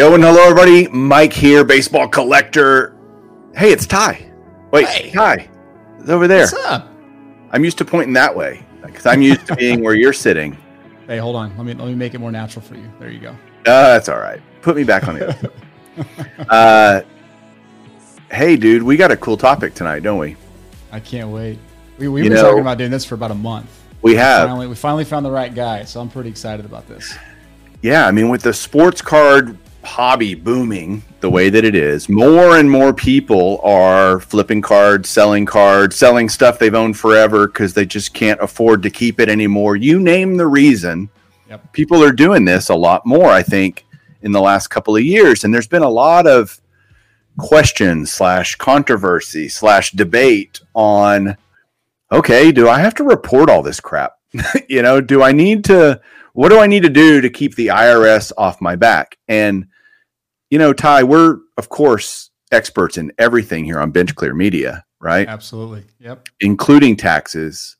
Yo and hello everybody, Mike here, baseball collector. Hey, it's Ty. Wait, Hey. Ty, it's over there. What's up? I'm used to pointing that way because I'm used to being where you're sitting. Hey, hold on. Let me let me make it more natural for you. There you go. Uh, that's all right. Put me back on the other. uh, hey, dude, we got a cool topic tonight, don't we? I can't wait. We we've You been know- talking about doing this for about a month. We have. Finally, we finally found the right guy, so I'm pretty excited about this. Yeah, I mean, with the sports card hobby booming the way that it is, more and more people are flipping cards, selling cards, selling stuff they've owned forever because they just can't afford to keep it anymore. You name the reason. Yep. People are doing this a lot more, I think, in the last couple of years. And there's been a lot of questions slash controversy slash debate on okay, do I have to report all this crap? you know, do I need to what do I need to do to keep the IRS off my back? And you know, Ty, we're of course experts in everything here on Bench Clear Media, right? Absolutely. Yep. Including taxes.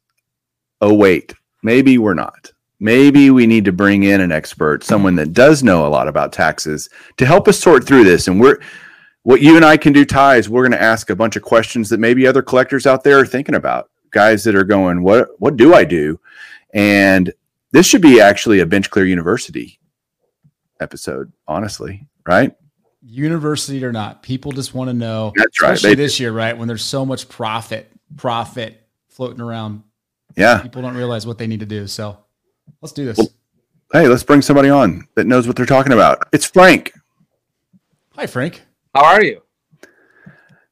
Oh wait, maybe we're not. Maybe we need to bring in an expert, someone that does know a lot about taxes to help us sort through this. And we're what you and I can do, Ty, is we're going to ask a bunch of questions that maybe other collectors out there are thinking about. Guys that are going, what what do I do? And this should be actually a Bench Clear University episode, honestly, right? University or not, people just want to know. That's right. Especially They- this year, right? When there's so much profit, profit floating around, Yeah. people don't realize what they need to do. So let's do this. Well- Hey, let's bring somebody on that knows what they're talking about. It's Frank. Hi, Frank. How are you?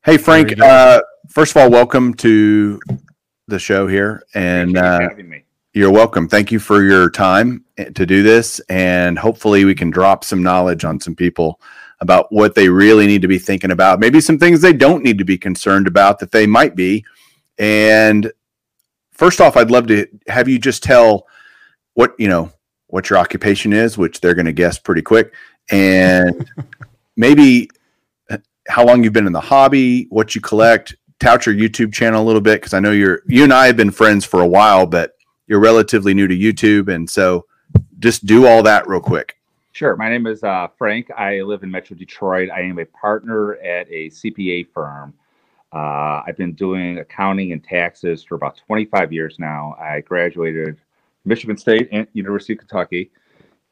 Hey, Frank. Very. Uh, first of all, welcome to the show here, and uh, having me. You're welcome. Thank you for your time eh, to do this, and hopefully, we can drop some knowledge on some people about what they really need to be thinking about. Maybe some things they don't need to be concerned about that they might be. And first off, I'd love to have you just tell what you know what your occupation is, which they're going to guess pretty quick, and maybe uh, how long you've been in the hobby, what you collect, tout your YouTube channel a little bit because I know you're you and I have been friends for a while, but you're relatively new to YouTube, and so just do all that real quick. Sure. My name is uh, Frank. I live in Metro Detroit. I am a partner at a CPA firm. Uh, I've been doing accounting and taxes for about 25 years now. I graduated Michigan State and University of Kentucky.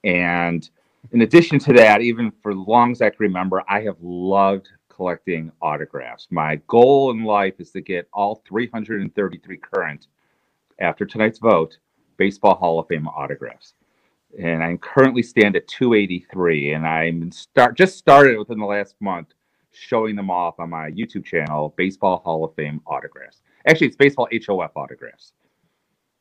And in addition to that, even for as long as I can remember, I have loved collecting autographs. My goal in life is to get all 333 current, after tonight's vote, Baseball Hall of Fame autographs and I currently stand at 283, and I'm start just started within the last month showing them off on my YouTube channel, Baseball Hall of Fame autographs. Actually, it's Baseball HOF autographs.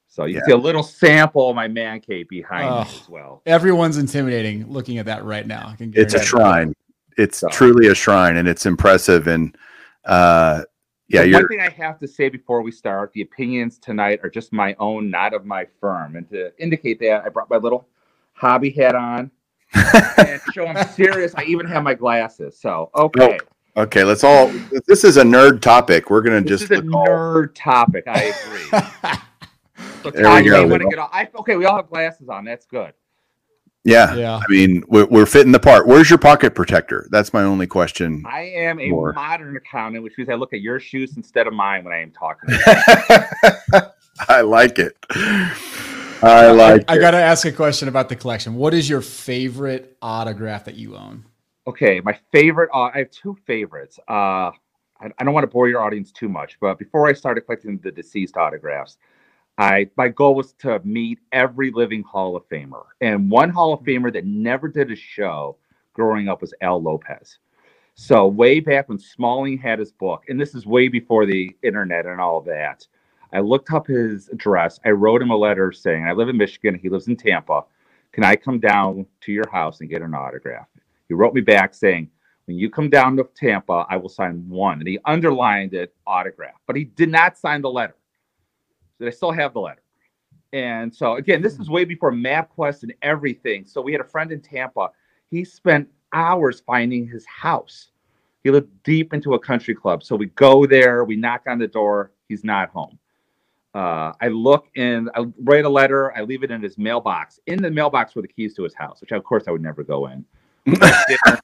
So you Yeah. can see a little sample of my man cave behind me Oh. as well. Everyone's intimidating looking at that right now. I can It's a shrine. It's So- truly a shrine, and it's impressive. And uh, yeah, one thing I have to say before we start: the opinions tonight are just my own, not of my firm. And to indicate that, I brought my little hobby hat on and show I'm serious. I even have my glasses. So okay. Oh, okay. Let's all. This is a nerd topic. We're gonna This just is a all- nerd topic. I agree. So There Ty, we you go. may want to get all, I, okay, we all have glasses on. That's good. Yeah. yeah. I mean, we're, we're fitting the part. Where's your pocket protector? That's my only question. I am a More. modern accountant, which means I look at your shoes instead of mine when I am talking. I like it. I like I it. got to ask a question about the collection. What is your favorite autograph that you own? okay, my favorite. Uh, I have two favorites. Uh, I, I don't want to bore your audience too much, but before I started collecting the deceased autographs, I my goal was to meet every living Hall of Famer, and one Hall of mm-hmm. Famer that never did a show growing up was Al Lopez. So way back when Smalling had his book, and this is way before the internet and all that, I looked up his address. I wrote him a letter saying, "I live in Michigan. He lives in Tampa. Can I come down to your house and get an autograph?" He wrote me back saying, "When you come down to Tampa, I will sign one." And he underlined it autograph, but he did not sign the letter. So I still have the letter. And so again, this is way before MapQuest and everything. So we had a friend in Tampa. He spent hours finding his house. He lived deep into a country club. So we go there, we knock on the door. He's not home. Uh, I look and I write a letter. I leave it in his mailbox. In the mailbox were the keys to his house, which of course I would never go in.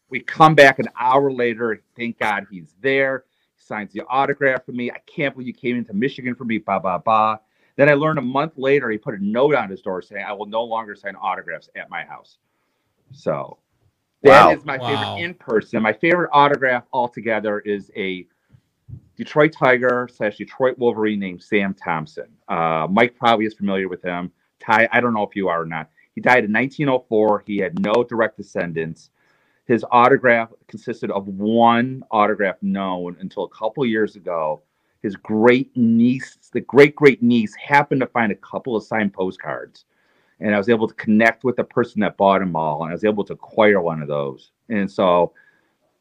we come back an hour later. Thank God he's there. He signs the autograph for me. I can't believe you came into Michigan for me. Ba ba ba. Then I learned a month later he put a note on his door saying, "I will no longer sign autographs at my house." So that Wow. is my Wow. favorite in person. My favorite autograph altogether is a Detroit Tiger slash Detroit Wolverine named Sam Thompson. Uh, Mike probably is familiar with him. Ty, I don't know if you are or not. He died in 1904. He had no direct descendants. His autograph consisted of one autograph known until a couple years ago. His great niece, the great great niece, happened to find a couple of signed postcards. And I was able to connect with the person that bought them all. And I was able to acquire one of those. And so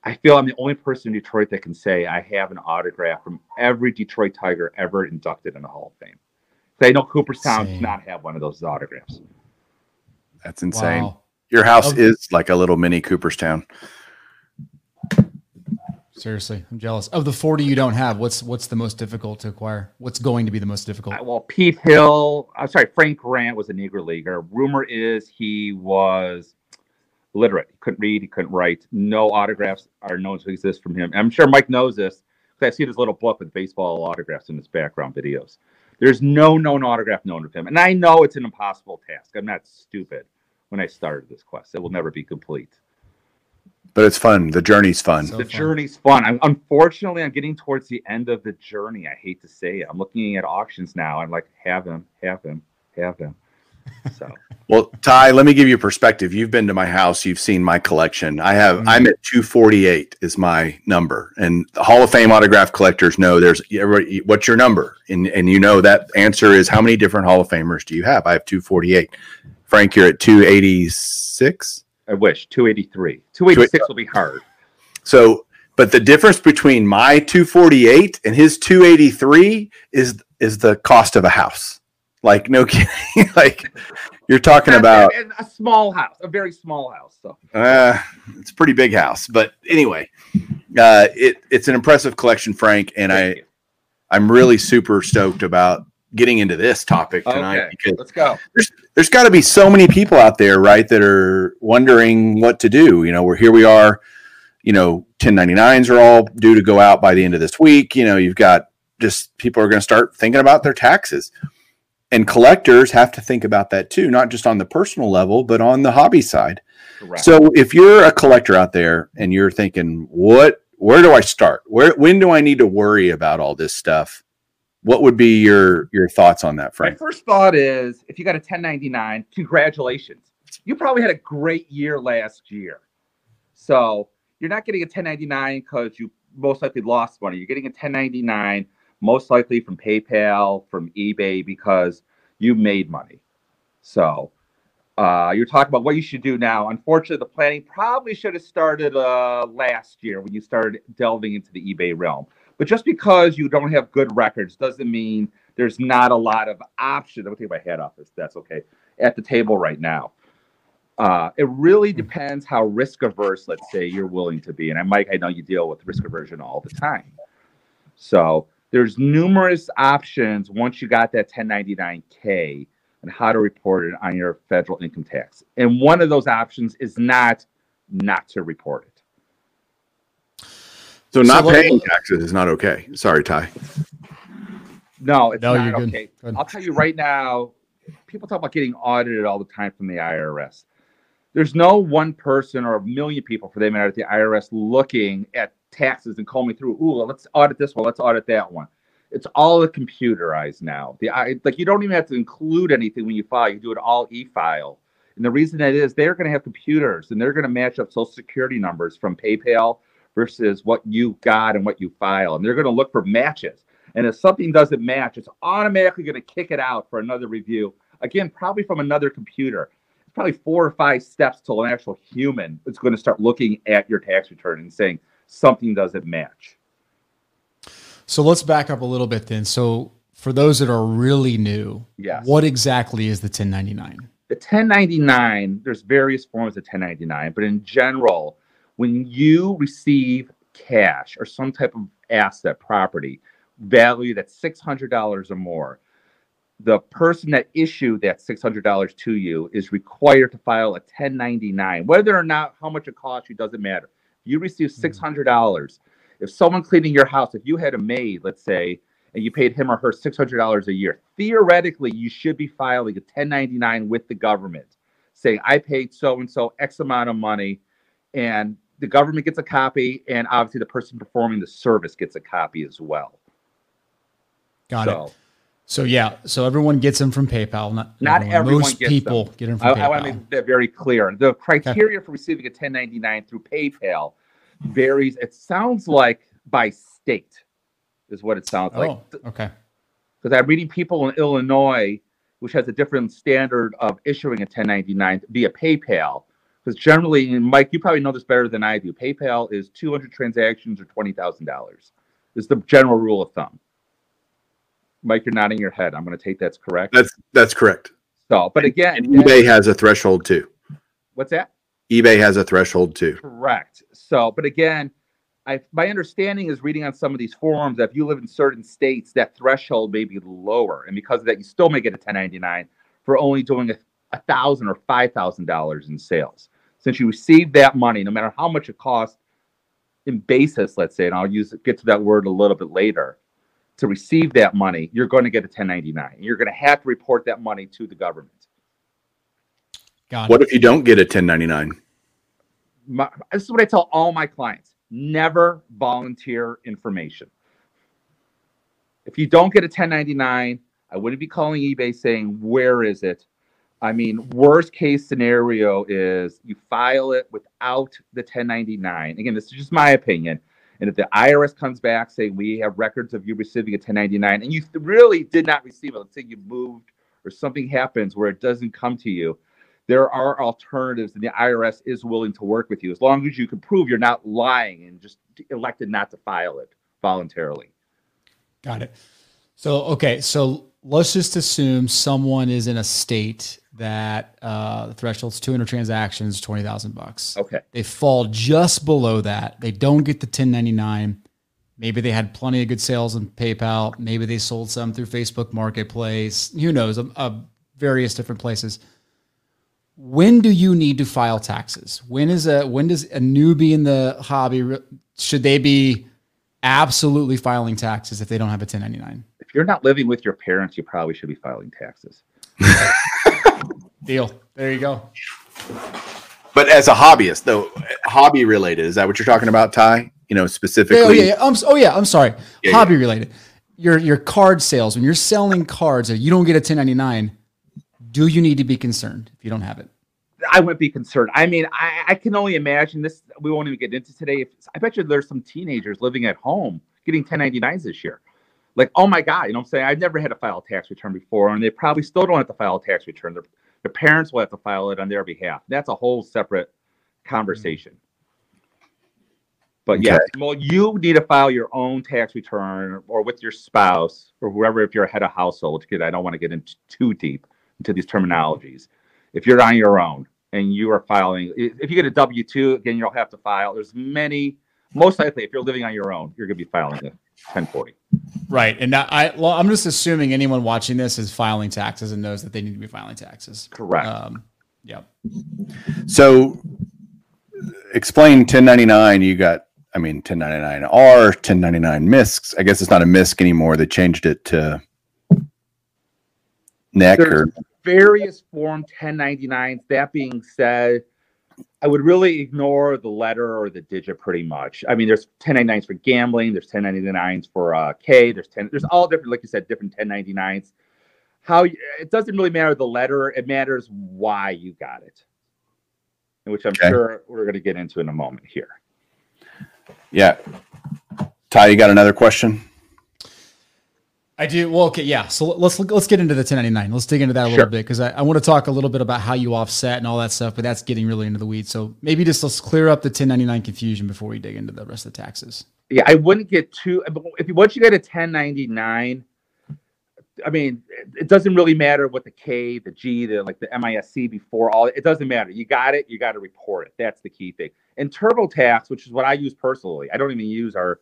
I feel I'm the only person in Detroit that can say I have an autograph from every Detroit Tiger ever inducted in the Hall of Fame. They know Cooperstown does not have one of those autographs. That's insane. Wow. Your house Of- is like a little mini Cooperstown. Seriously, I'm jealous. Of the 40 you don't have, what's what's the most difficult to acquire? What's going to be the most difficult? Uh, Well, Pete Hill, I'm sorry, Frank Grant was a Negro Leaguer. Rumor is he was illiterate. He couldn't read, he couldn't write. No autographs are known to exist from him. I'm sure Mike knows this because I see his little book with baseball autographs in his background videos. There's no known autograph known of him. And I know it's an impossible task. I'm not stupid when I started this quest. It will never be complete. But it's fun. The journey's fun. So the fun. journey's fun. I'm, unfortunately, I'm getting towards the end of the journey. I hate to say it. I'm looking at auctions now. I'm like, have him, have him, have him. So Well, Ty, let me give you perspective. You've been to my house, you've seen my collection. I have Mhm. I'm at 248 is my number. And the Hall of Fame autograph collectors know there's everybody what's your number? And and you know that answer is how many different Hall of Famers do you have? I have 248. Frank, you're at 286. I wish 283. 286 will be hard. So, but the difference between my 248 and his 283 is is the cost of a house. Like no kidding. like you're talking about And a small house, a very small house. So Uh, it's a pretty big house, but anyway, uh, it it's an impressive collection, Frank, and thank I you. I'm really super stoked about getting into this topic tonight okay, because let's go. there's got to be so many people out there, right, that are wondering what to do. You know, we're here we are. You know, 1099s are all due to go out by the end of this week. You know, you've got just people are going to start thinking about their taxes. And collectors have to think about that too, not just on the personal level, but on the hobby side. Correct. So if you're a collector out there and you're thinking, what, where do I start? Where, when do I need to worry about all this stuff? What would be your your thoughts on that, Frank? My first thought is if you got a 1099, congratulations. You probably had a great year last year. So you're not getting a 1099 because you most likely lost money. You're getting a 1099 most likely from PayPal, from eBay, because you made money. So uh, you're talking about what you should do now. Unfortunately, the planning probably should have started uh, last year when you started delving into the eBay realm. But just because you don't have good records doesn't mean there's not a lot of options. I'm gonna take my hat off. If that's okay. At the table right now, uh, it really depends how risk averse, let's say, you're willing to be. And I, Mike, I know you deal with risk aversion all the time. So there's numerous options once you got that 1099K and how to report it on your federal income tax. And one of those options is not not to report it. So not what- paying taxes is not okay. Sorry, Ty. No, it's No, not you're okay. Good. I'll tell you right now, people talk about getting audited all the time from the IRS. There's no one person or a million people, for them matter, at the IRS looking at taxes and combing through. Ooh, let's audit this one. Let's audit that one. It's all computerized now. The I, like you don't even have to include anything when you file. You do it all e-file. And the reason that is they're going to have computers and they're going to match up social security numbers from PayPal versus what you got and what you file. And they're going to look for matches. And if something doesn't match, it's automatically going to kick it out for another review. Again, probably from another computer. It's probably four or five steps till an actual human is going to start looking at your tax return and saying something doesn't match. So let's back up a little bit then. So for those that are really new, Yes. what exactly is the 1099? the 1099 there's various forms of 1099 but in general when you receive cash or some type of asset property valued at $600 or more the person that issued that $600 to you is required to file a 1099 whether or not how much it costs you doesn't matter. You receive hmm. $600 if someone cleaning your house if you had a maid let's say and you paid him or her $600 a year theoretically you should be filing a 1099 with the government saying i paid so and so x amount of money and the government gets a copy and obviously the person performing the service gets a copy as well Got so, it. So yeah, so everyone gets them from PayPal. Not Not everyone Most gets people them. get them I, from I want to make that very clear. The criteria for receiving a 1099 through PayPal varies. It sounds like by state, is what it sounds like. oh, okay. Because I'm reading people in Illinois, which has a different standard of issuing a 1099 via PayPal. Because generally, Mike, you probably know this better than I do. PayPal is 200 transactions or $20,000. Is the general rule of thumb. Mike, you're nodding your head. I'm going to take that's correct. That's that's correct. so, but again, And eBay has a threshold too. what's that? eBay has a threshold too. Correct. So, but again, I my understanding is reading on some of these forums that if you live in certain states, that threshold may be lower, and because of that, you still may get a 1099 for only doing a, a thousand or five thousand dollars in sales. Since you receive that money, no matter how much it costs in basis, let's say, and I'll use get to that word a little bit later. To receive that money, you're going to get a 1099. You're going to have to report that money to the government. Got What it. if you don't get a 1099? my, this is what I tell all my clients never volunteer information. If you don't get a 1099, I wouldn't be calling eBay saying, Where is it? I mean, worst case scenario is you file it without the 1099. Again, this is just my opinion. And if the IRS comes back saying we have records of you receiving a 1099 and you really did not receive it, let's say you moved or something happens where it doesn't come to you, there are alternatives and the IRS is willing to work with you as long as you can prove you're not lying and just elected not to file it voluntarily. Got it. So okay, so let's just assume someone is in a state that uh, the threshold's 200 transactions, 20,000 bucks. Okay. They fall just below that. They don't get the 1099. Maybe they had plenty of good sales in PayPal. Maybe they sold some through Facebook Marketplace. Who knows? Uh, various different places. When do you need to file taxes? When is a when does a newbie in the hobby should they be absolutely filing taxes if they don't have a 1099? If you're not living with your parents, you probably should be filing taxes. Deal. There you go. But as a hobbyist, though, hobby related, is that what you're talking about, Ty? You know, specifically. Oh yeah, yeah. I'm, oh yeah, I'm sorry. Yeah, Hobby related. Your your card sales when you're selling cards and you don't get a 1099, do you need to be concerned if you don't have it? I wouldn't be concerned. I mean, I, I can only imagine this. We won't even get into today. If, I bet you there's some teenagers living at home getting 1099s this year. Like, oh my God, you know what I'm saying? I've never had to file a tax return before, and they probably still don't have to file a tax return. Their, their parents will have to file it on their behalf. That's a whole separate conversation. Mm-hmm. But yes, well, you need to file your own tax return or with your spouse or whoever if you're a head of household. Because I don't want to get into too deep into these terminologies. If you're on your own and you are filing, if you get a W two, again, you'll have to file. There's many. Most likely, if you're living on your own, you're going to be filing a 1040. Right. And I, I well, I'm just assuming anyone watching this is filing taxes and knows that they need to be filing taxes. Correct. Um, yeah. So explain 1099. You got, I mean, 1099R, 1099 MISCs. I guess it's not a MISC anymore. They changed it to NEC There's or various Form 1099s. That being said, I would really ignore the letter or the digit pretty much. I mean, there's 1099s for gambling, there's 1099s for uh, K, there's 10, there's all different, like you said, different 1099s. How it doesn't really matter the letter, it matters why you got it, which I'm Okay. sure we're going to get into in a moment here. yeah. Ty, you got another question? I do. Well, okay, yeah. So let's let's get into the 1099. Let's dig into that a Sure. little bit because I, I want to talk a little bit about how you offset and all that stuff, but that's getting really into the weeds. So maybe just let's clear up the 1099 confusion before we dig into the rest of the taxes. Yeah, I wouldn't get too. If you once you get a 1099, I mean, it- it doesn't really matter what the K, the G, the like the MISC before all. It doesn't matter. You got it. You got to report it. That's the key thing. And TurboTax, which is what I use personally, I don't even use our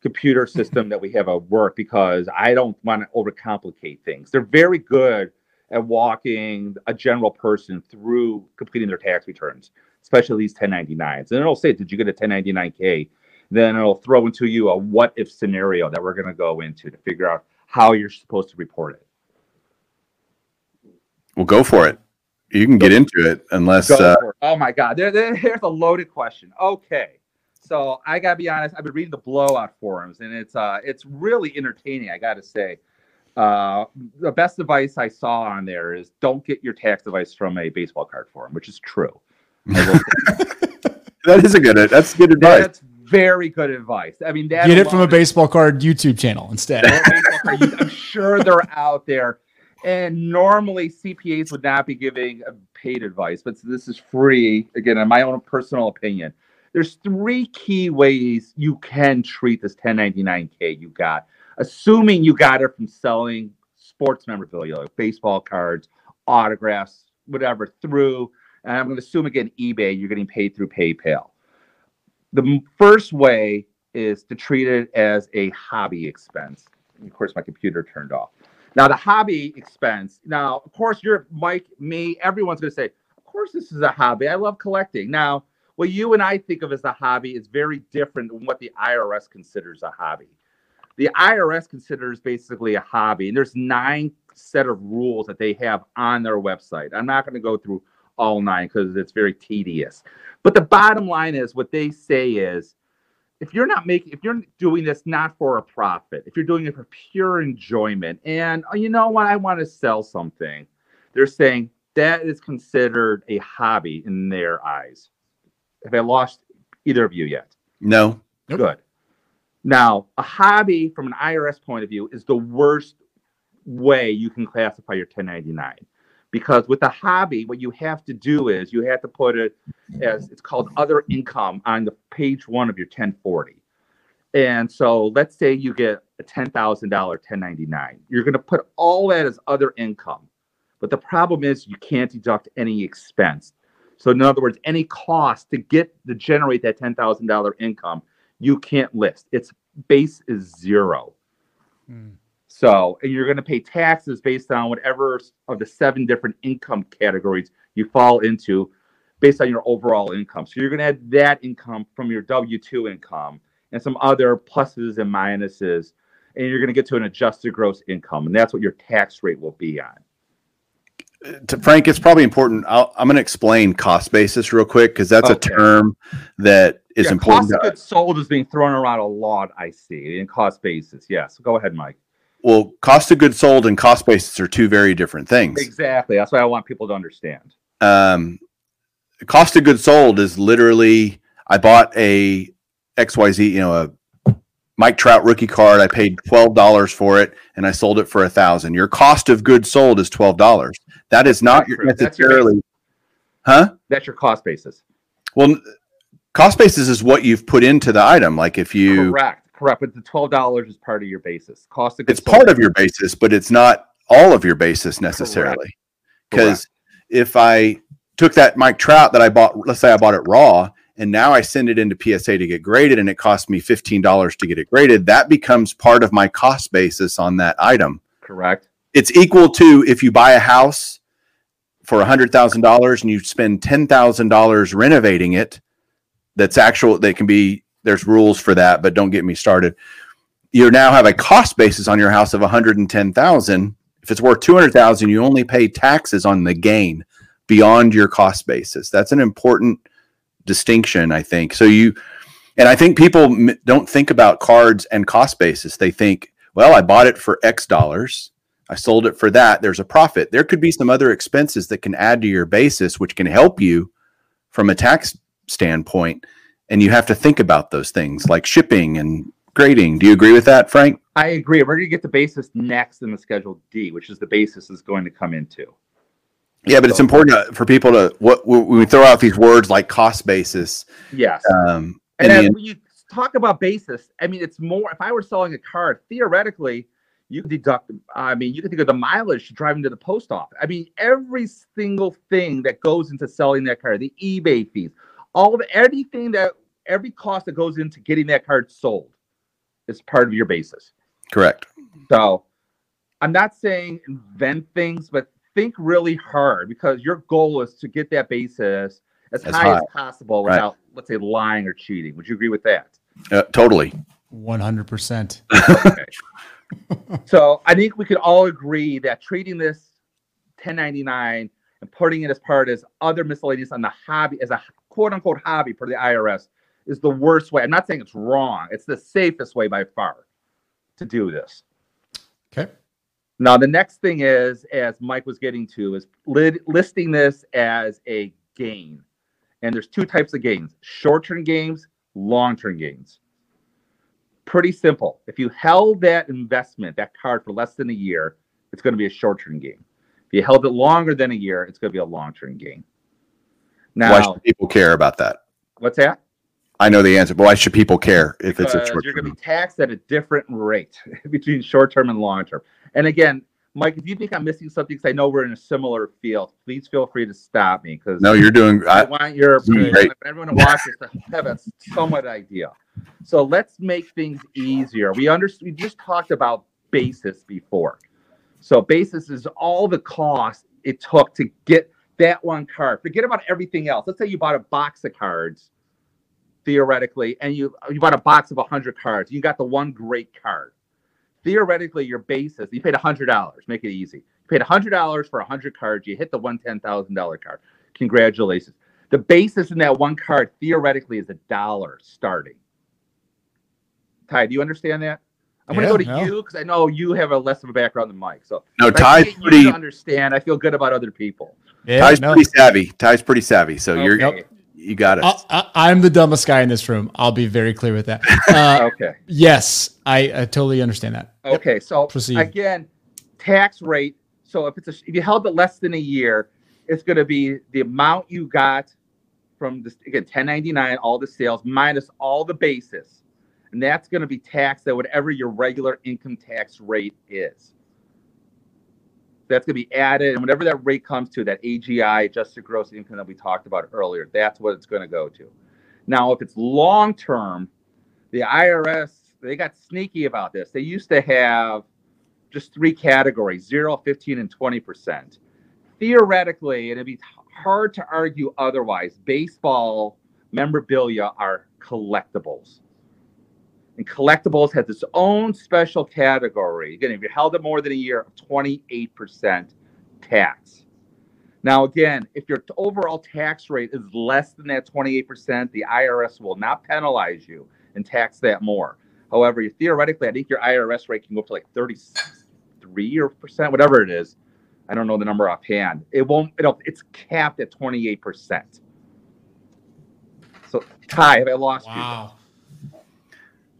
computer system that we have at work because I don't want to overcomplicate things. They're very good at walking a general person through completing their tax returns, especially these 1099s. And it'll say, Did you get a 1099K? Then it'll throw into you a what if scenario that we're going to go into to figure out how you're supposed to report it. Well, go for it. You can get into it unless. Uh, it. Oh my God, there, there, there's a loaded question. Okay, so I gotta be honest. I've been reading the blowout forums, and it's uh, it's really entertaining. I gotta say, uh, the best advice I saw on there is don't get your tax advice from a baseball card forum, which is true. that is a good. That's good advice. That's very good advice. I mean, get it from a baseball card YouTube channel instead. I'm sure they're out there. And normally CPAs would not be giving paid advice, but this is free. Again, in my own personal opinion, there's three key ways you can treat this 1099K you got assuming you got it from selling sports memorabilia, like baseball cards, autographs, whatever, through, and I'm going to assume again, eBay, you're getting paid through PayPal. The first way is to treat it as a hobby expense. Of course, my computer turned off. Now, the hobby expense, now, of course, you're Mike, me, everyone's going to say, of course, this is a hobby. I love collecting. Now, what you and I think of as a hobby is very different than what the IRS considers a hobby the IRS considers basically a hobby, and there's nine set of rules that they have on their website. I'm not going to go through all nine because it's very tedious. But the bottom line is what they say is if you're not making if you're doing this not for a profit, if you're doing it for pure enjoyment, and oh, you know what, I want to sell something, they're saying that is considered a hobby in their eyes. Have I lost either of you yet? No. Good. Now, a hobby from an IRS point of view is the worst way you can classify your 1099 because with a hobby what you have to do is you have to put it as it's called other income on the page one of your 1040 and so let's say you get a $10000 1099 you're going to put all that as other income but the problem is you can't deduct any expense so in other words any cost to get to generate that $10000 income you can't list. Its base is zero. Hmm. So, and you're going to pay taxes based on whatever of the seven different income categories you fall into based on your overall income. So, you're going to add that income from your W 2 income and some other pluses and minuses, and you're going to get to an adjusted gross income. And that's what your tax rate will be on to Frank, it's probably important. i am going to explain cost basis real quick because that's okay. a term that is yeah, important. Cost of goods sold is being thrown around a lot. I see in cost basis. Yes, go ahead, Mike. Well, cost of goods sold and cost basis are two very different things. Exactly. That's what I want people to understand. Um, cost of goods sold is literally I bought a XYZ, you know, a Mike Trout rookie card. I paid twelve dollars for it, and I sold it for a thousand. Your cost of goods sold is twelve dollars. That is not your necessarily, your huh? That's your cost basis. Well, cost basis is what you've put into the item. Like if you correct, correct, but the twelve dollars is part of your basis. Cost of goods. It's part of your basis, but it's not all of your basis necessarily. Because if I took that Mike Trout that I bought, let's say I bought it raw, and now I send it into PSA to get graded and it costs me $15 to get it graded, that becomes part of my cost basis on that item. Correct. It's equal to if you buy a house for $100,000 and you spend $10,000 renovating it, that's actual, they can be, there's rules for that, but don't get me started. You now have a cost basis on your house of 110,000. If it's worth 200,000, you only pay taxes on the gain beyond your cost basis. That's an important distinction, I think. So you, and I think people m- don't think about cards and cost basis. They think, well, I bought it for X dollars. I sold it for that. There's a profit. There could be some other expenses that can add to your basis, which can help you from a tax standpoint. And you have to think about those things like shipping and grading. Do you agree with that, Frank? I agree. We're going to get the basis next in the Schedule D, which is the basis is going to come into. Yeah, but it's important for people to what we throw out these words like cost basis. Yes. Um, and, and then when you talk about basis, I mean, it's more. If I were selling a car, theoretically, you could deduct. I mean, you can think of the mileage driving to the post office. I mean, every single thing that goes into selling that car, the eBay fees, all of everything that every cost that goes into getting that card sold is part of your basis. Correct. So I'm not saying invent things, but think really hard because your goal is to get that basis as, As high, high. as possible Right. without, let's say, lying or cheating. Would you agree with that? Uh, totally. One hundred percent. So I think we could all agree that treating this 1099 and putting it as part as other miscellaneous on the hobby as a quote unquote hobby for the IRS is the worst way. I'm not saying it's wrong. It's the safest way by far to do this. Okay. Now the next thing is, as Mike was getting to, is lid, listing this as a gain. And there's two types of gains: short-term gains, long-term gains. Pretty simple. If you held that investment, that card for less than a year, it's going to be a short-term gain. If you held it longer than a year, it's going to be a long-term gain. Now, why should people care about that? what's that? I know the answer, but why should people care if it's a short you're going to be taxed at a different rate between short term and long term. And again, Mike, if you think I'm missing something, because I know we're in a similar field, please feel free to stop me. Because No, you're doing. I I, want your Right. everyone who watches to have a somewhat idea. So let's make things easier. We under, we just talked about basis before. So basis is all the cost it took to get that one card. Forget about everything else. Let's say you bought a box of cards, theoretically, and you you bought a box of hundred cards. You got the one great card. Theoretically, your basis you paid hundred dollars. Make it easy. You paid hundred dollars for hundred cards. You hit the one ten thousand dollar card. Congratulations. The basis in that one card theoretically is a dollar starting. Ty, do you understand that? I'm Yeah, going to go no. to you because I know you have a less of a background than Mike. So no, if I Ty's you pretty. understand. I feel good about other people. Yeah, Ty's no. pretty savvy. Ty's pretty savvy. So you're Okay. You got it. I, I, I'm the dumbest guy in this room. I'll be very clear with that. Uh, Okay. yes, I, I totally understand that. Yep. Okay, so Proceed. again, tax rate. So if it's a, if you held it less than a year, it's going to be the amount you got from this again 1099, all the sales minus all the basis, and that's going to be taxed at whatever your regular income tax rate is. That's going to be added, and whatever that rate comes to, that AGI, adjusted gross income that we talked about earlier, that's what it's going to go to. Now, if it's long term, the IRS they got sneaky about this. They used to have just three categories 0, 15, and 20%. Theoretically, and it'd be hard to argue otherwise, baseball memorabilia are collectibles. And collectibles has its own special category. Again, if you held it more than a year, 28% tax. Now, again, if your overall tax rate is less than that 28%, the IRS will not penalize you and tax that more. However, you- theoretically, I think your IRS rate can go up to like 33 or percent, whatever it is. I don't know the number offhand. It won't, it'll, it's capped at 28%. So, Ty, have I lost you? Wow.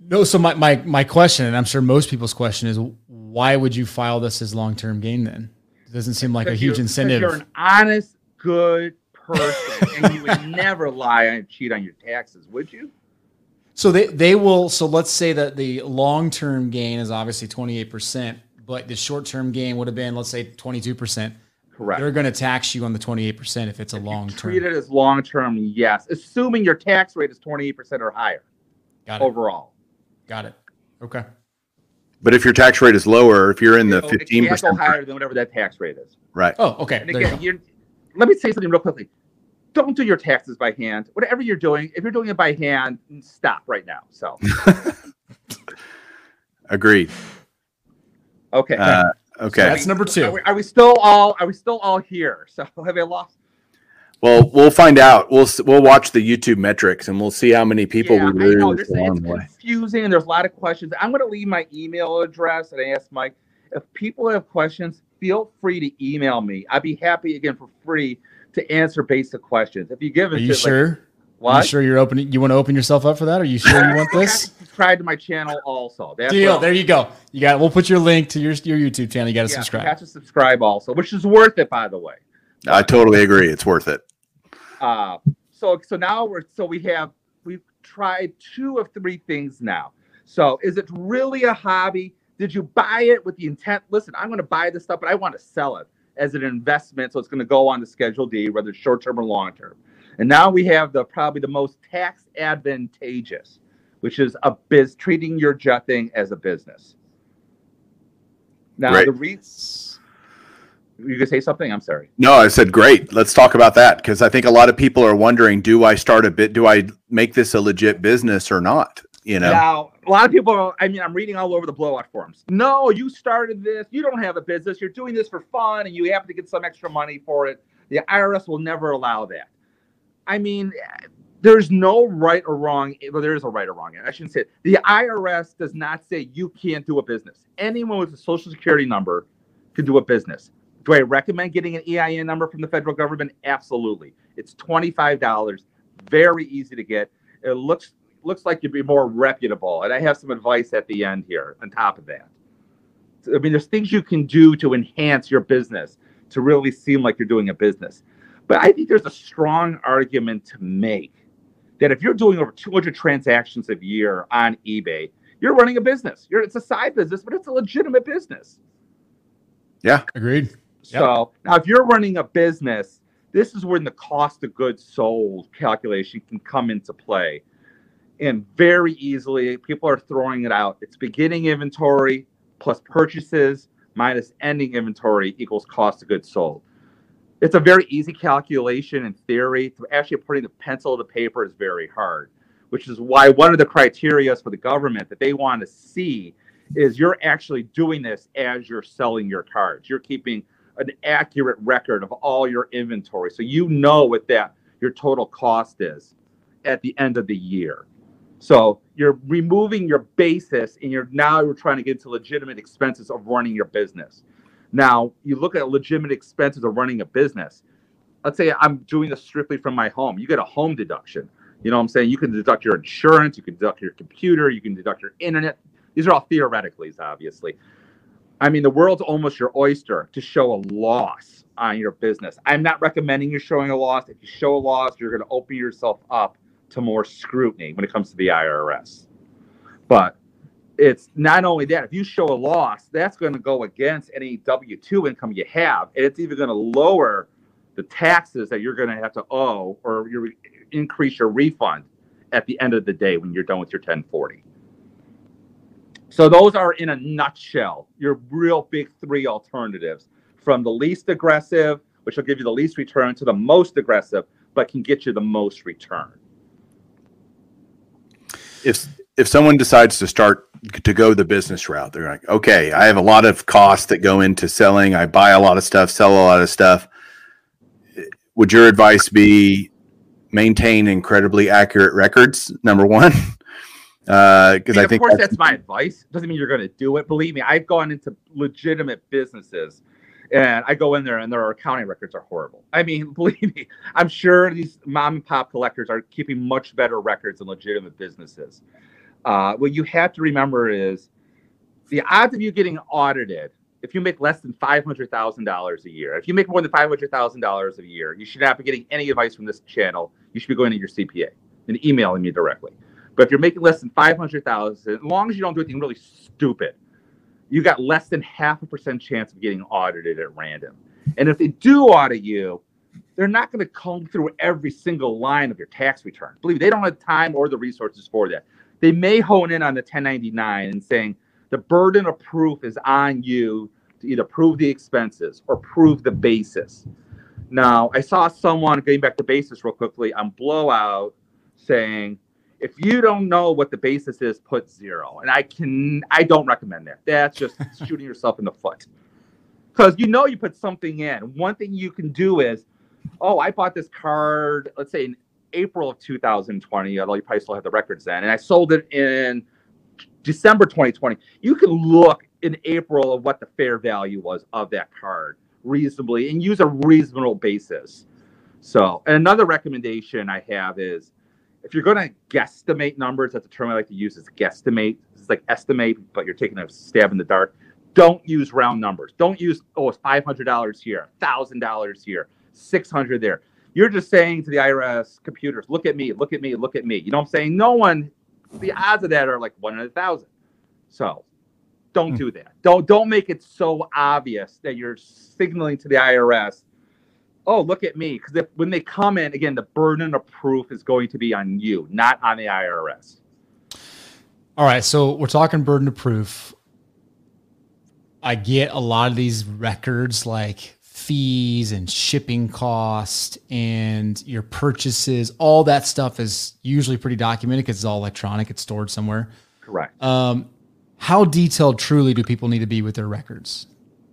No, so my, my my question, and I'm sure most people's question is, why would you file this as long term gain? Then it doesn't seem like a huge you're- You're an honest, good person, and you would never lie and cheat on your taxes, would you? So they they will. So let's say that the long term gain is obviously 28 percent, but the short term gain would have been let's say 22 percent. Correct. They're going to tax you on the 28 percent if it's a long term. Treat it as long term, yes, assuming your tax rate is 28% or higher Got it. overall. Got it. Okay. But if your tax rate is lower, if you're in the So it fifteen can't percent, higher than whatever that tax rate is. right? Oh, okay. And There you again, you're, let me say something real quickly. Don't do your taxes by hand. Whatever you're doing, if you're doing it by hand, stop right now. So, Agreed. okay. Uh, So okay. that's number Are two. we, are we still all? Are we still all here? So, have I lost? Well, we'll find out. We'll we'll watch the YouTube metrics and we'll see how many people yeah, we I know. lose There's, along it's way. confusing. and There's a lot of questions. I'm going to leave my email address and I ask Mike if people have questions. Feel free to email me. I'd be happy again for free to answer basic questions. If you give it, Are you to, like, sure? Are you sure you're opening? You want to open yourself up for that? Are you sure you want this? subscribe to my channel also. That's Deal. There you go. You got. We'll put your link to your your YouTube channel. You got to yeah, subscribe. You have to subscribe also, which is worth it, by the way. I totally agree. It's worth it. Uh, so so now we're so we have we've tried two of three things now. So is it really a hobby? Did you buy it with the intent? Listen, I'm going to buy this stuff, but I want to sell it as an investment, so it's going to go on to Schedule D, whether it's short term or long term. And now we have the probably the most tax advantageous, which is a biz treating your jet thing as a business. Now Right. the reason you gonna say something? I'm sorry. No, I said great. Let's talk about that because I think a lot of people are wondering: Do I start a bit? Do I make this a legit business or not? You know, Now, a lot of people, are- I mean, I'm reading all over the blowout forums. No, you started this. You don't have a business. You're doing this for fun and you have to get some extra money for it. The IRS will never allow that. I mean, there's no right or wrong. Well, there is a right or wrong. I shouldn't say it. The IRS does not say you can't do a business. Anyone with a social security number can do a business. Do I recommend getting an EIN number from the federal government? Absolutely. It's $25. Very easy to get. It looks looks like you'd be more reputable. And I have some advice at the end here on top of that. I mean, there's things you can do to enhance your business to really seem like you're doing a business. But I think there's a strong argument to make that if you're doing over 200 transactions a year on eBay, you're running a business. You're, it's a side business, but it's a legitimate business. Yeah, agreed. So now, if you're running a business, this is when the cost of goods sold calculation can come into play. And very easily, people are throwing it out. It's beginning inventory plus purchases minus ending inventory equals cost of goods sold. It's a very easy calculation in theory. Actually, putting the pencil to paper is very hard, which is why one of the criteria for the government that they want to see is you're actually doing this as you're selling your cards. You're keeping an accurate record of all your inventory. So you know what that your total cost is at the end of the year. So you're removing your basis and you're now you're trying to get into legitimate expenses of running your business. Now you look at legitimate expenses of running a business. Let's say I'm doing this strictly from my home. You get a home deduction. You know what I'm saying? You can deduct your insurance, you can deduct your computer, you can deduct your internet. These are all theoretically, obviously. I mean, the world's almost your oyster to show a loss on your business. I'm not recommending you showing a loss. If you show a loss, you're going to open yourself up to more scrutiny when it comes to the IRS. But it's not only that, if you show a loss, that's going to go against any W 2 income you have. And it's even going to lower the taxes that you're going to have to owe or you increase your refund at the end of the day when you're done with your 1040. So those are in a nutshell your real big three alternatives from the least aggressive, which will give you the least return, to the most aggressive, but can get you the most return. if if someone decides to start to go the business route, they're like, okay, I have a lot of costs that go into selling. I buy a lot of stuff, sell a lot of stuff. Would your advice be maintain incredibly accurate records? Number one, because I I think of course, that's- that's my advice. Doesn't mean you're going to do it. Believe me, I've gone into legitimate businesses, and I go in there, and their accounting records are horrible. I mean, believe me, I'm sure these mom and pop collectors are keeping much better records than legitimate businesses. Uh, what you have to remember is the odds of you getting audited. If you make less than five hundred thousand dollars a year, if you make more than five hundred thousand dollars a year, you should not be getting any advice from this channel. You should be going to your CPA and emailing me directly. But if you're making less than five hundred thousand, as long as you don't do anything really stupid, you got less than half a percent chance of getting audited at random. And if they do audit you, they're not going to comb through every single line of your tax return. Believe me, they don't have time or the resources for that. They may hone in on the 1099 and saying the burden of proof is on you to either prove the expenses or prove the basis. Now, I saw someone getting back to basis real quickly on blowout saying, if you don't know what the basis is, put zero. And I can I don't recommend that. That's just shooting yourself in the foot. Because you know you put something in. One thing you can do is, oh, I bought this card, let's say in April of 2020, although you probably still have the records then, and I sold it in December 2020. You can look in April of what the fair value was of that card reasonably and use a reasonable basis. So, and another recommendation I have is if you're going to guesstimate numbers, that's a term I like to use is guesstimate. It's like estimate, but you're taking a stab in the dark. Don't use round numbers. Don't use, oh, it's $500 here, $1,000 here, 600 there. You're just saying to the IRS computers, look at me, look at me, look at me. You know what I'm saying? No one, the odds of that are like one in a thousand. So don't Hmm. do that. Don't don't make it so obvious that you're signaling to the IRS, oh, look at me. Because when they come in, again, the burden of proof is going to be on you, not on the IRS. All right, so we're talking burden of proof. I get a lot of these records like fees and shipping cost and your purchases, all that stuff is usually pretty documented because it's all electronic, it's stored somewhere. Correct. Um, how detailed truly do people need to be with their records?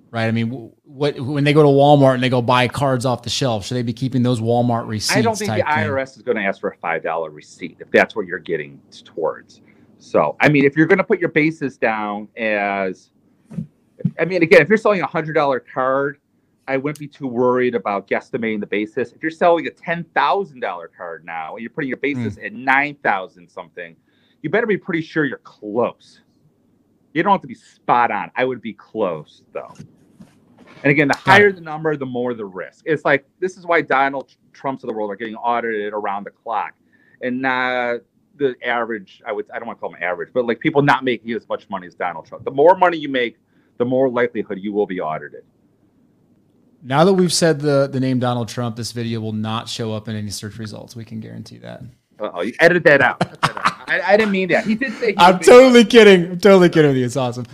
Right. I mean, what when they go to Walmart and they go buy cards off the shelf, should they be keeping those Walmart receipts? I don't think the IRS thing? is going to ask for a five dollar receipt if that's what you're getting towards. So, I mean, if you're going to put your basis down as, I mean, again, if you're selling a hundred dollar card, I wouldn't be too worried about guesstimating the basis. If you're selling a ten thousand dollar card now and you're putting your basis mm. at nine thousand something, you better be pretty sure you're close. You don't have to be spot on. I would be close though. And again, the higher the number, the more the risk. It's like this is why Donald Trumps of the world are getting audited around the clock, and not the average. I would I don't want to call them average, but like people not making as much money as Donald Trump. The more money you make, the more likelihood you will be audited. Now that we've said the the name Donald Trump, this video will not show up in any search results. We can guarantee that. Oh, you edit that out. I, I, didn't mean that. He did say. He I'm totally kidding. I'm totally kidding with you. It's awesome.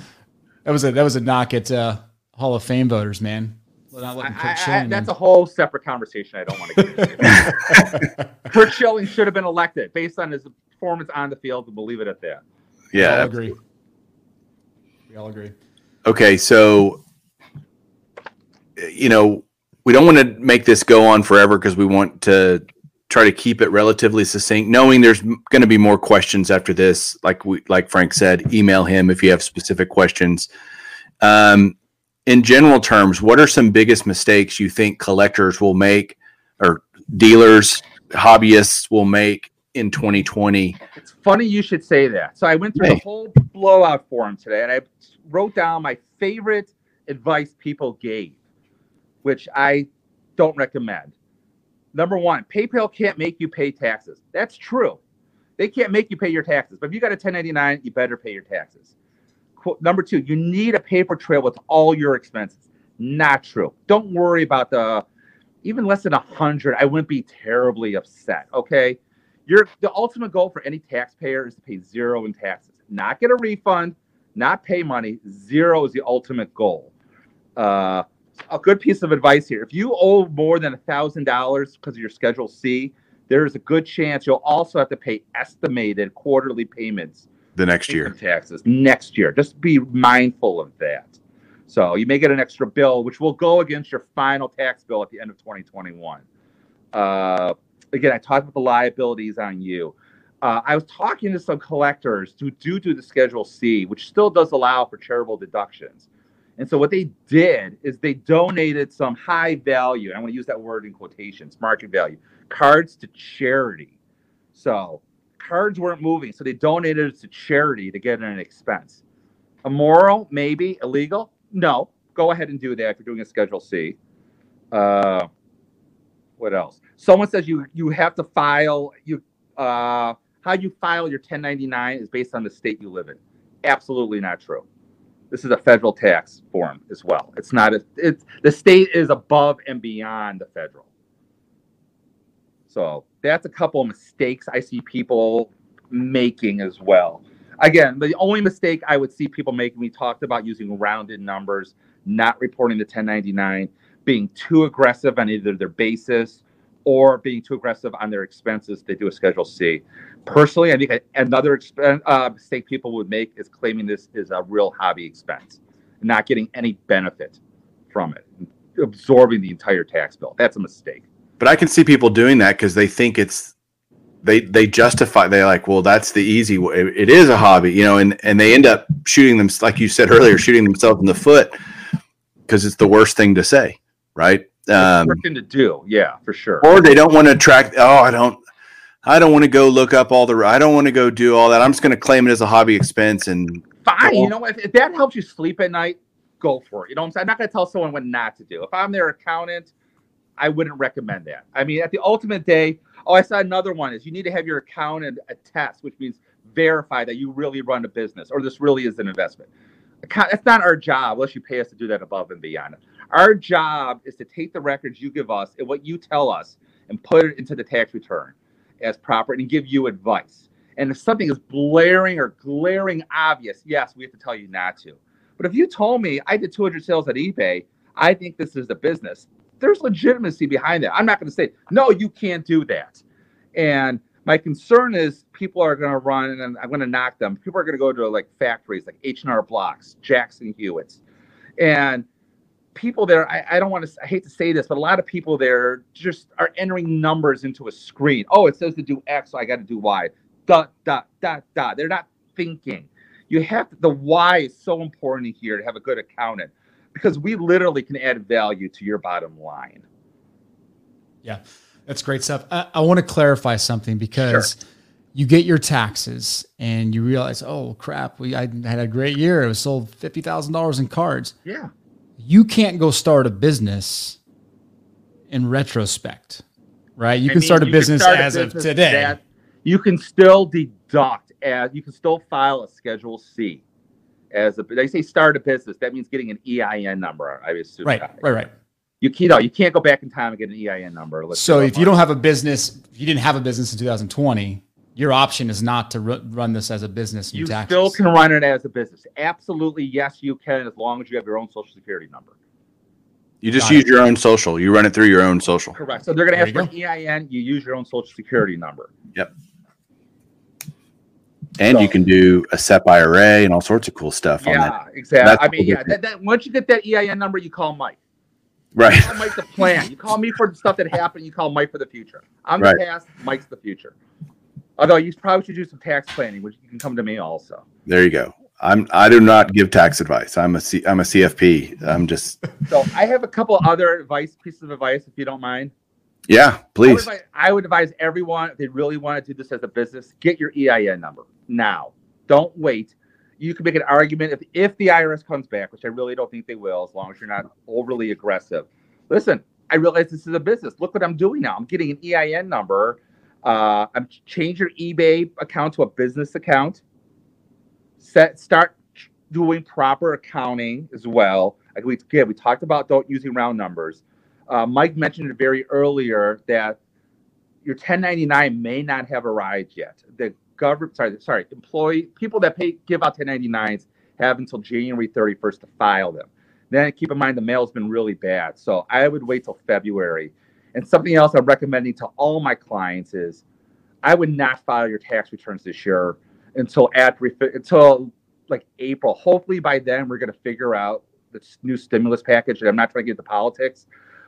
That was a that was a knock at uh, Hall of Fame voters, man. I, I, that's a whole separate conversation. I don't want to get into. Curt Schilling should have been elected based on his performance on the field. We'll leave it at that. Yeah, we all agree. We all agree. Okay, so you know we don't want to make this go on forever because we want to try to keep it relatively succinct, knowing there's going to be more questions after this. Like we, like Frank said, email him if you have specific questions. Um, in general terms, what are some biggest mistakes you think collectors will make, or dealers, hobbyists will make in 2020? It's funny you should say that. So I went through hey. the whole blowout forum today, and I wrote down my favorite advice people gave, which I don't recommend. Number one, PayPal can't make you pay taxes. That's true. They can't make you pay your taxes. But if you got a 1099, you better pay your taxes. Number two, you need a paper trail with all your expenses. Not true. Don't worry about the even less than a hundred. I wouldn't be terribly upset. Okay. Your the ultimate goal for any taxpayer is to pay zero in taxes, not get a refund, not pay money. Zero is the ultimate goal. Uh, a good piece of advice here. If you owe more than a thousand dollars because of your Schedule C, there's a good chance you'll also have to pay estimated quarterly payments the next year taxes next year. Just be mindful of that. So you may get an extra bill, which will go against your final tax bill at the end of 2021. Uh, again, I talked about the liabilities on you. Uh, I was talking to some collectors who do do the Schedule C, which still does allow for charitable deductions. And so what they did is they donated some high value, and I want to use that word in quotations, market value, cards to charity. So cards weren't moving, so they donated it to charity to get an expense. Immoral, maybe. Illegal? No. Go ahead and do that if you're doing a Schedule C. Uh, what else? Someone says you you have to file you uh, how you file your 1099 is based on the state you live in. Absolutely not true. This is a federal tax form as well. It's not a, it's the state is above and beyond the federal. So that's a couple of mistakes I see people making as well. Again, the only mistake I would see people making, we talked about using rounded numbers, not reporting the 1099, being too aggressive on either their basis or being too aggressive on their expenses. They do a Schedule C. Personally, I think another expense, uh, mistake people would make is claiming this is a real hobby expense, not getting any benefit from it, absorbing the entire tax bill. That's a mistake. But I can see people doing that because they think it's they they justify they're like well that's the easy way it is a hobby you know and and they end up shooting them like you said earlier shooting themselves in the foot because it's the worst thing to say right um, to do yeah for sure or they don't want to track oh i don't I don't want to go look up all the. I don't want to go do all that. I'm just going to claim it as a hobby expense and. Fine, you know if, if that helps you sleep at night, go for it. You know what I'm saying? I'm not going to tell someone what not to do. If I'm their accountant, I wouldn't recommend that. I mean, at the ultimate day, oh, I saw another one is you need to have your accountant attest, which means verify that you really run a business or this really is an investment. It's not our job unless you pay us to do that above and beyond. Our job is to take the records you give us and what you tell us and put it into the tax return as proper and give you advice. And if something is blaring or glaring obvious, yes, we have to tell you not to. But if you told me I did 200 sales at eBay, I think this is a business. There's legitimacy behind that. I'm not going to say, no, you can't do that. And my concern is people are going to run and I'm going to knock them. People are going to go to like factories like H&R Blocks, Jackson Hewitts. And people there, I, I don't want to, I hate to say this, but a lot of people there just are entering numbers into a screen. Oh, it says to do X, so I got to do Y. Dot, dot, dot, dot. They're not thinking. You have to, the why is so important here to have a good accountant because we literally can add value to your bottom line. Yeah. That's great stuff. I, I want to clarify something because sure. you get your taxes and you realize, oh crap, we I had a great year. It was sold fifty thousand dollars in cards. Yeah. You can't go start a business in retrospect, right? You I can mean, start a business start as a business of today. You can still deduct as you can still file a Schedule C as a. They say start a business. That means getting an EIN number. I assume. Right. Right. Right you, you know you can't go back in time and get an EIN number. so if you don't have a business, if you didn't have a business in 2020, your option is not to run this as a business. You taxes. still can run it as a business. Absolutely, yes, you can as long as you have your own social security number. You just Got use it. your own social. You run it through your own social. Correct. So they're going to ask for an EIN. You use your own social security number. Yep. And so, you can do a SEP IRA and all sorts of cool stuff. Yeah, exactly. That's I mean, yeah. That, that, once you get that EIN number, you call Mike. Right. You call Mike the plan. You call me for the stuff that happened. You call Mike for the future. I'm right. the past. Mike's the future. Although you probably should do some tax planning, which you can come to me also. There you go. I'm. I do not give tax advice. I'm a C. I'm a CFP. I'm just. So I have a couple other advice pieces of advice, if you don't mind. Yeah, please. I would, advise, I would advise everyone if they really want to do this as a business, get your EIN number now. Don't wait you can make an argument if if the IRS comes back, which I really don't think they will, as long as you're not overly aggressive. Listen, I realize this is a business. Look what I'm doing now. I'm getting an EIN number. Uh, I'm change your eBay account to a business account. Set start doing proper accounting as well. Like we we talked about don't using round numbers. Uh, Mike mentioned it very earlier that your 1099 may not have arrived yet. The government, sorry, sorry, employee people that pay give out 1099s have until January 31st to file them. Then keep in mind the mail's been really bad, so I would wait till February. And something else I'm recommending to all my clients is, I would not file your tax returns this year until after until like April. Hopefully by then we're going to figure out the new stimulus package. And I'm not trying to get into politics,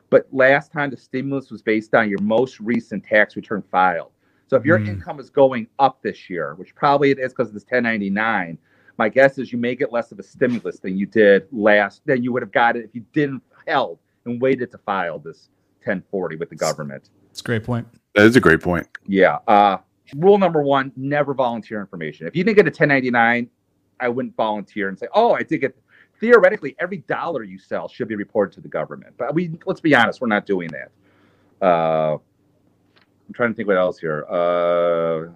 but last time the stimulus was based on your most recent tax return filed. So if your mm. income is going up this year, which probably it is because of this 1099, my guess is you may get less of a stimulus than you did last than you would have got it if you didn't held and waited to file this 1040 with the government. That's a great point. That is a great point. Yeah. Uh, rule number one: never volunteer information. If you didn't get a 1099, I wouldn't volunteer and say, "Oh, I did get." Theoretically, every dollar you sell should be reported to the government, but we let's be honest, we're not doing that. Uh, I'm trying to think what else here. Uh,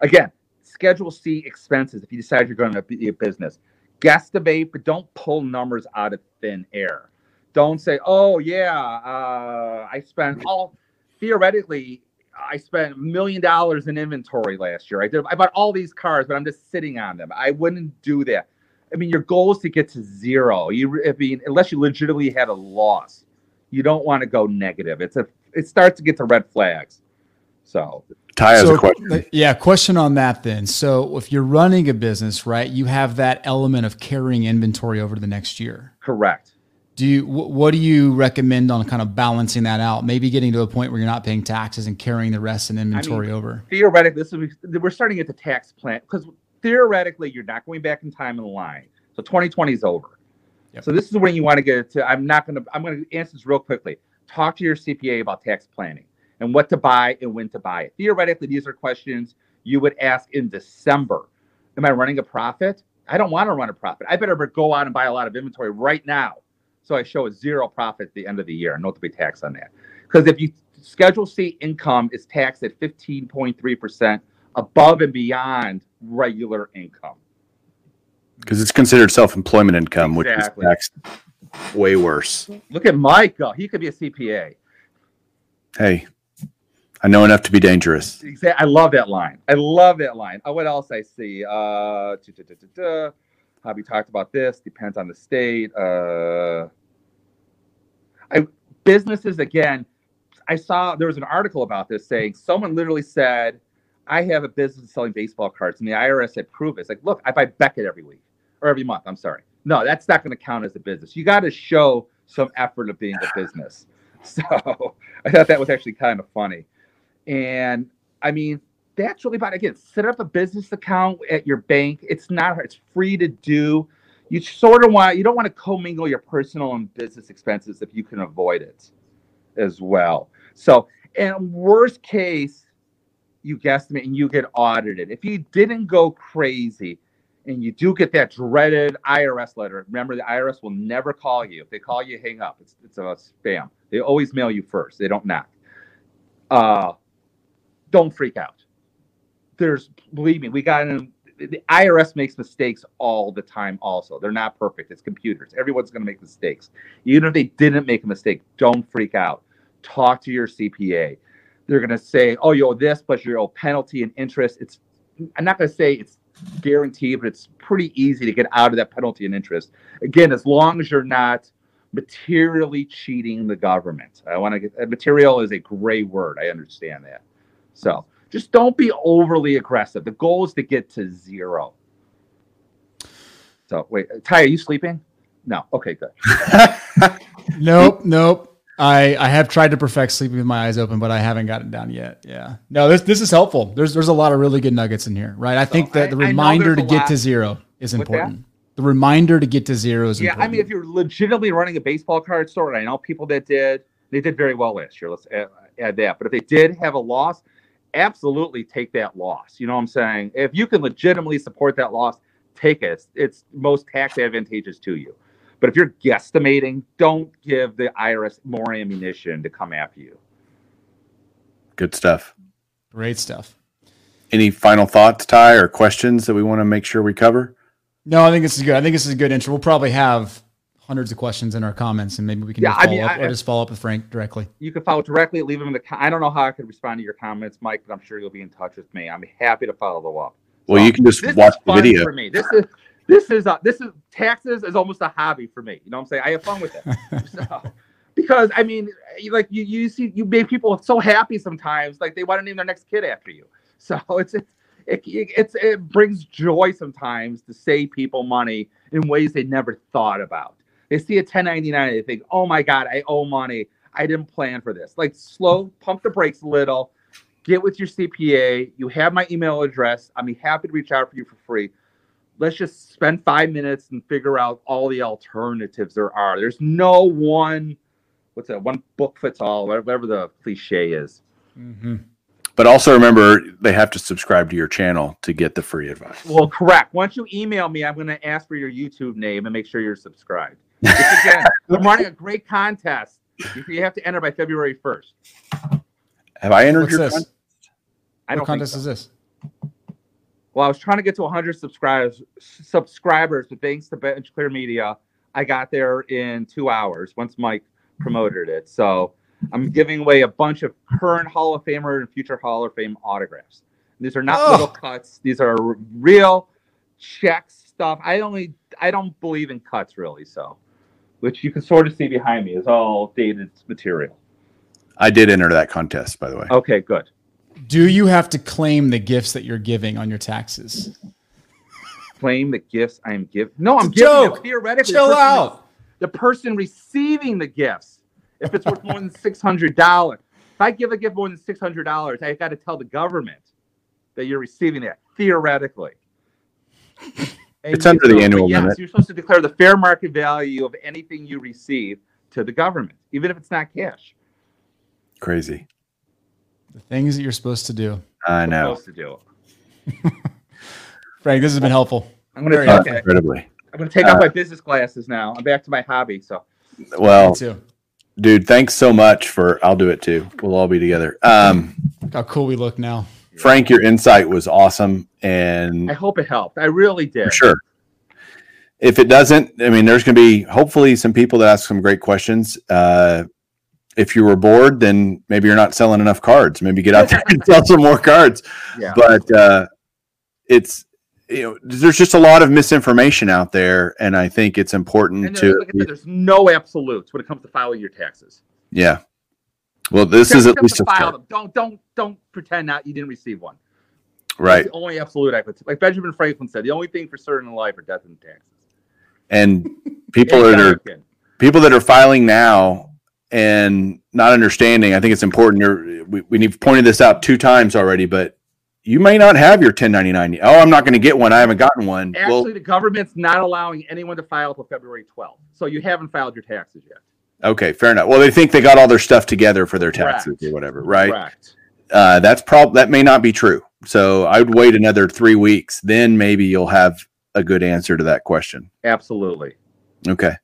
again, Schedule C expenses if you decide you're going to be a business. Guesstimate, but don't pull numbers out of thin air. Don't say, "Oh yeah, uh, I spent all." Theoretically, I spent a million dollars in inventory last year. I did. I bought all these cars, but I'm just sitting on them. I wouldn't do that. I mean, your goal is to get to zero. You, I mean, unless you legitimately had a loss, you don't want to go negative. It's a. It starts to get to red flags. So Ty has so, a question. Uh, yeah, question on that then. So if you're running a business, right, you have that element of carrying inventory over to the next year. Correct. Do you what do you recommend on kind of balancing that out? Maybe getting to a point where you're not paying taxes and carrying the rest in inventory I mean, over. Theoretically, this is we're starting at the tax plan because theoretically you're not going back in time in the line. So 2020 is over. Yep. So this is when you want to get to. I'm not going to. I'm going to answer this real quickly. Talk to your CPA about tax planning and what to buy and when to buy it. Theoretically, these are questions you would ask in December. Am I running a profit? I don't want to run a profit. I better go out and buy a lot of inventory right now. So I show a zero profit at the end of the year. No to be taxed on that. Because if you Schedule C income is taxed at 15.3% above and beyond regular income. Because it's considered self employment income, exactly. which is taxed way worse. Look at Mike. He could be a CPA. Hey, I know enough to be dangerous. I love that line. I love that line. Oh, what else I see? Uh, Hobby talked about this. Depends on the state. Uh, I businesses again. I saw there was an article about this saying someone literally said, "I have a business selling baseball cards," and the IRS said, "Prove it. It's like, look, I buy Beckett every week or every month. I'm sorry. No, that's not going to count as a business. You got to show some effort of being a business. So I thought that was actually kind of funny. And I mean, that's really about it. Again, set up a business account at your bank. It's not it's free to do. You sort of want you don't want to commingle your personal and business expenses if you can avoid it as well. So, in worst case, you guesstimate and you get audited. If you didn't go crazy, and you do get that dreaded IRS letter. Remember, the IRS will never call you. If they call you, hang up. It's it's a spam. They always mail you first. They don't knock. Uh, don't freak out. There's believe me, we got in. The IRS makes mistakes all the time. Also, they're not perfect. It's computers. Everyone's going to make mistakes. Even if they didn't make a mistake, don't freak out. Talk to your CPA. They're going to say, "Oh, you owe this, plus you owe penalty and interest." It's I'm not going to say it's guaranteed, but it's pretty easy to get out of that penalty and interest. Again, as long as you're not materially cheating the government. I want to get uh, material is a gray word. I understand that. So just don't be overly aggressive. The goal is to get to zero. So wait, uh, Ty, are you sleeping? No. Okay, good. nope, nope. I I have tried to perfect sleeping with my eyes open, but I haven't gotten down yet. Yeah. No, this this is helpful. There's there's a lot of really good nuggets in here, right? I so think that the reminder to get lot. to zero is important. The reminder to get to zero is important. yeah. Important. I mean, if you're legitimately running a baseball card store, and I know people that did, they did very well last year. Let's add, add that. But if they did have a loss, absolutely take that loss. You know what I'm saying? If you can legitimately support that loss, take it. It's, it's most tax advantageous to you. But if you're guesstimating, don't give the IRS more ammunition to come after you. Good stuff. Great stuff. Any final thoughts, Ty, or questions that we want to make sure we cover? No, I think this is good. I think this is a good intro. We'll probably have hundreds of questions in our comments, and maybe we can yeah, follow I mean, up I, or just follow up with Frank directly. You can follow directly, leave them in the. I don't know how I could respond to your comments, Mike, but I'm sure you'll be in touch with me. I'm happy to follow up. Well, so, you can just watch the video for me. This is this is a, this is taxes is almost a hobby for me. You know what I'm saying? I have fun with it. so, because I mean, like you you see you make people so happy sometimes, like they want to name their next kid after you. So it's it's it, it's it brings joy sometimes to save people money in ways they never thought about. They see a 1099, and they think, "Oh my God, I owe money. I didn't plan for this." Like slow, pump the brakes a little. Get with your CPA. You have my email address. I'd be happy to reach out for you for free let's just spend five minutes and figure out all the alternatives there are. There's no one, what's that, one book fits all, whatever the cliche is. Mm-hmm. But also remember, they have to subscribe to your channel to get the free advice. Well, correct. Once you email me, I'm going to ask for your YouTube name and make sure you're subscribed. Again, I'm running a great contest. You have to enter by February 1st. Have I entered What's your this? contest? I don't what contest so. is this? Well, I was trying to get to 100 subscribers, subscribers, but thanks to Bench Clear Media, I got there in two hours once Mike promoted it. So I'm giving away a bunch of current Hall of Famer and future Hall of Fame autographs. These are not oh. little cuts. These are real check stuff. I only I don't believe in cuts really. So, which you can sort of see behind me is all dated material. I did enter that contest, by the way. Okay, good. Do you have to claim the gifts that you're giving on your taxes? Claim the gifts I am giving? No, I'm giving joke. theoretically. Chill the out. the person receiving the gifts, if it's worth more than six hundred dollars, if I give a gift more than six hundred dollars, I've got to tell the government that you're receiving it theoretically. It's under the annual yes, limit. You're supposed to declare the fair market value of anything you receive to the government, even if it's not cash. Crazy. The things that you're supposed to do. I know. Supposed to do. Frank, this has been helpful. I'm gonna Very okay. incredibly. I'm gonna take uh, off my business glasses now. I'm back to my hobby. So. Well, dude, thanks so much for. I'll do it too. We'll all be together. Um, Look how cool we look now. Frank, your insight was awesome, and I hope it helped. I really did. sure. If it doesn't, I mean, there's going to be hopefully some people that ask some great questions. Uh, if you were bored, then maybe you're not selling enough cards. Maybe get out there and sell some more cards. Yeah. But uh, it's you know there's just a lot of misinformation out there, and I think it's important to there, like I said, there's no absolutes when it comes to filing your taxes. yeah. Well, this is at least a file start, them. Don't don't don't pretend not you didn't receive one. right? The only absolute I put. Like Benjamin Franklin said, the only thing for certain in life are death and taxes. And people that are people that are filing now and not understanding, I think it's important. You're, we, we've pointed this out two times already, but you may not have your 1099. Oh, I'm not going to get one. I haven't gotten one. Actually, well, the government's not allowing anyone to file until February 12th. So you haven't filed your taxes yet. Okay, fair enough. Well, they think they got all their stuff together for their taxes Correct. or whatever, right? Correct. Uh, that's prob that may not be true. So I would wait another three weeks. Then maybe you'll have a good answer to that question. Absolutely. Okay.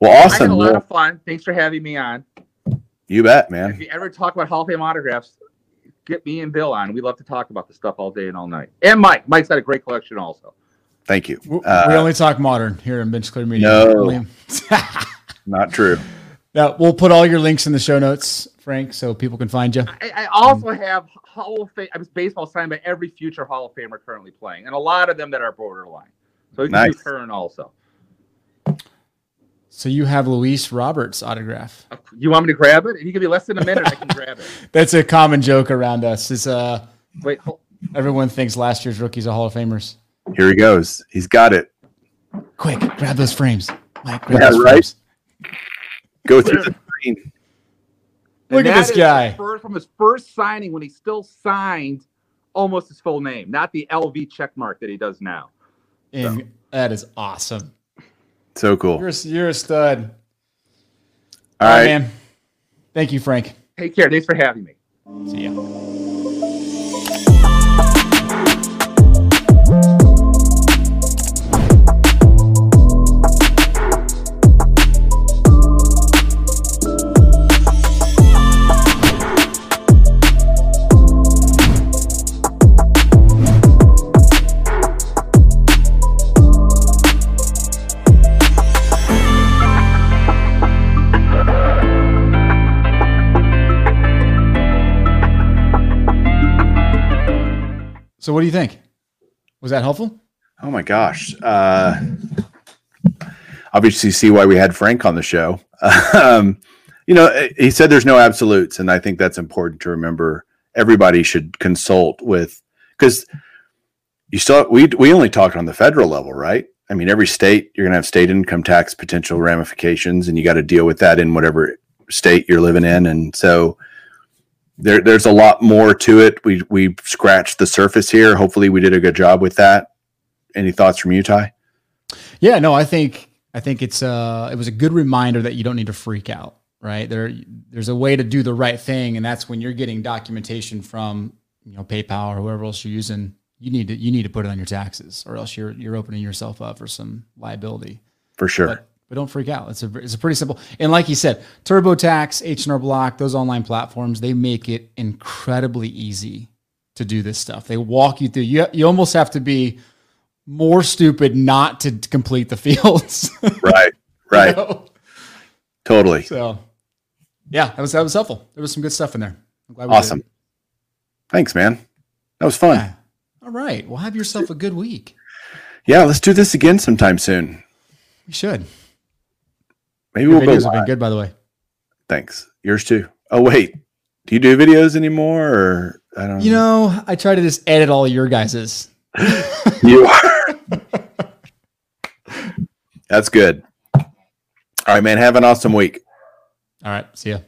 Well, I had awesome. a lot Well, of fun. Thanks for having me on. you bet, man. If you ever talk about Hall of Fame autographs, get me and Bill on. We love to talk about the stuff all day and all night. And Mike. Mike's got a great collection also. Thank you. We, Uh, we only talk modern here in Bench Clear Media. No. Only- Not true. now, we'll put all your links in the show notes, Frank, so people can find you. I, I also have Hall of Fame I was baseball signed by every future Hall of Famer currently playing, and a lot of them that are borderline. So you can Nice. do current also. So you have Luis Roberts autograph. You want me to grab it? If you give me less than a minute, I can grab it. That's a common joke around us. Is uh, Wait, hold, everyone thinks last year's rookies are Hall of Famers. Here he goes. He's got it. Quick, grab those frames. Mike, grab Yeah, those right. frames. Go through the screen. Look And at this guy. First, from his first signing when he still signed almost his full name, not the LV check mark that he does now. And that is awesome. So cool. You're a, you're a stud. All All right, right. man. Thank you, Frank. Take care. Thanks for having me. See ya. What do you think? Was that helpful? Oh my gosh. Uh, obviously, see why we had Frank on the show. um, you know, he said there's no absolutes, and I think that's important to remember. Everybody should consult with because you still we we only talked on the federal level, right? I mean, every state you're going to have state income tax potential ramifications, and you got to deal with that in whatever state you're living in, and so there there's a lot more to it. We we scratched the surface here. Hopefully, we did a good job with that. Any thoughts from you, Ty? Yeah, no, I think I think it's uh it was a good reminder that you don't need to freak out, right? There there's a way to do the right thing, and that's when you're getting documentation from you know PayPal or whoever else you're using. You need to you need to put it on your taxes, or else you're you're opening yourself up for some liability. For sure. But but don't freak out. It's a it's a pretty simple. And like you said, TurboTax, H&R Block, those online platforms, they make it incredibly easy to do this stuff. They walk you through. You you almost have to be more stupid not to complete the fields. right. you Right. know? Totally. So, yeah, that was that was helpful. There was some good stuff in there. I'm glad we Awesome. Thanks, man. That was fun. Yeah. All right. Well, have yourself a good week. Yeah, let's do this again sometime soon. You should. Maybe Your we'll go videos have been good, by the way. Thanks. Yours too. Oh wait, do you do videos anymore, or I don't? You know, I try to just edit all your guys's. you are. That's good. All right, man. Have an awesome week. All right. See ya.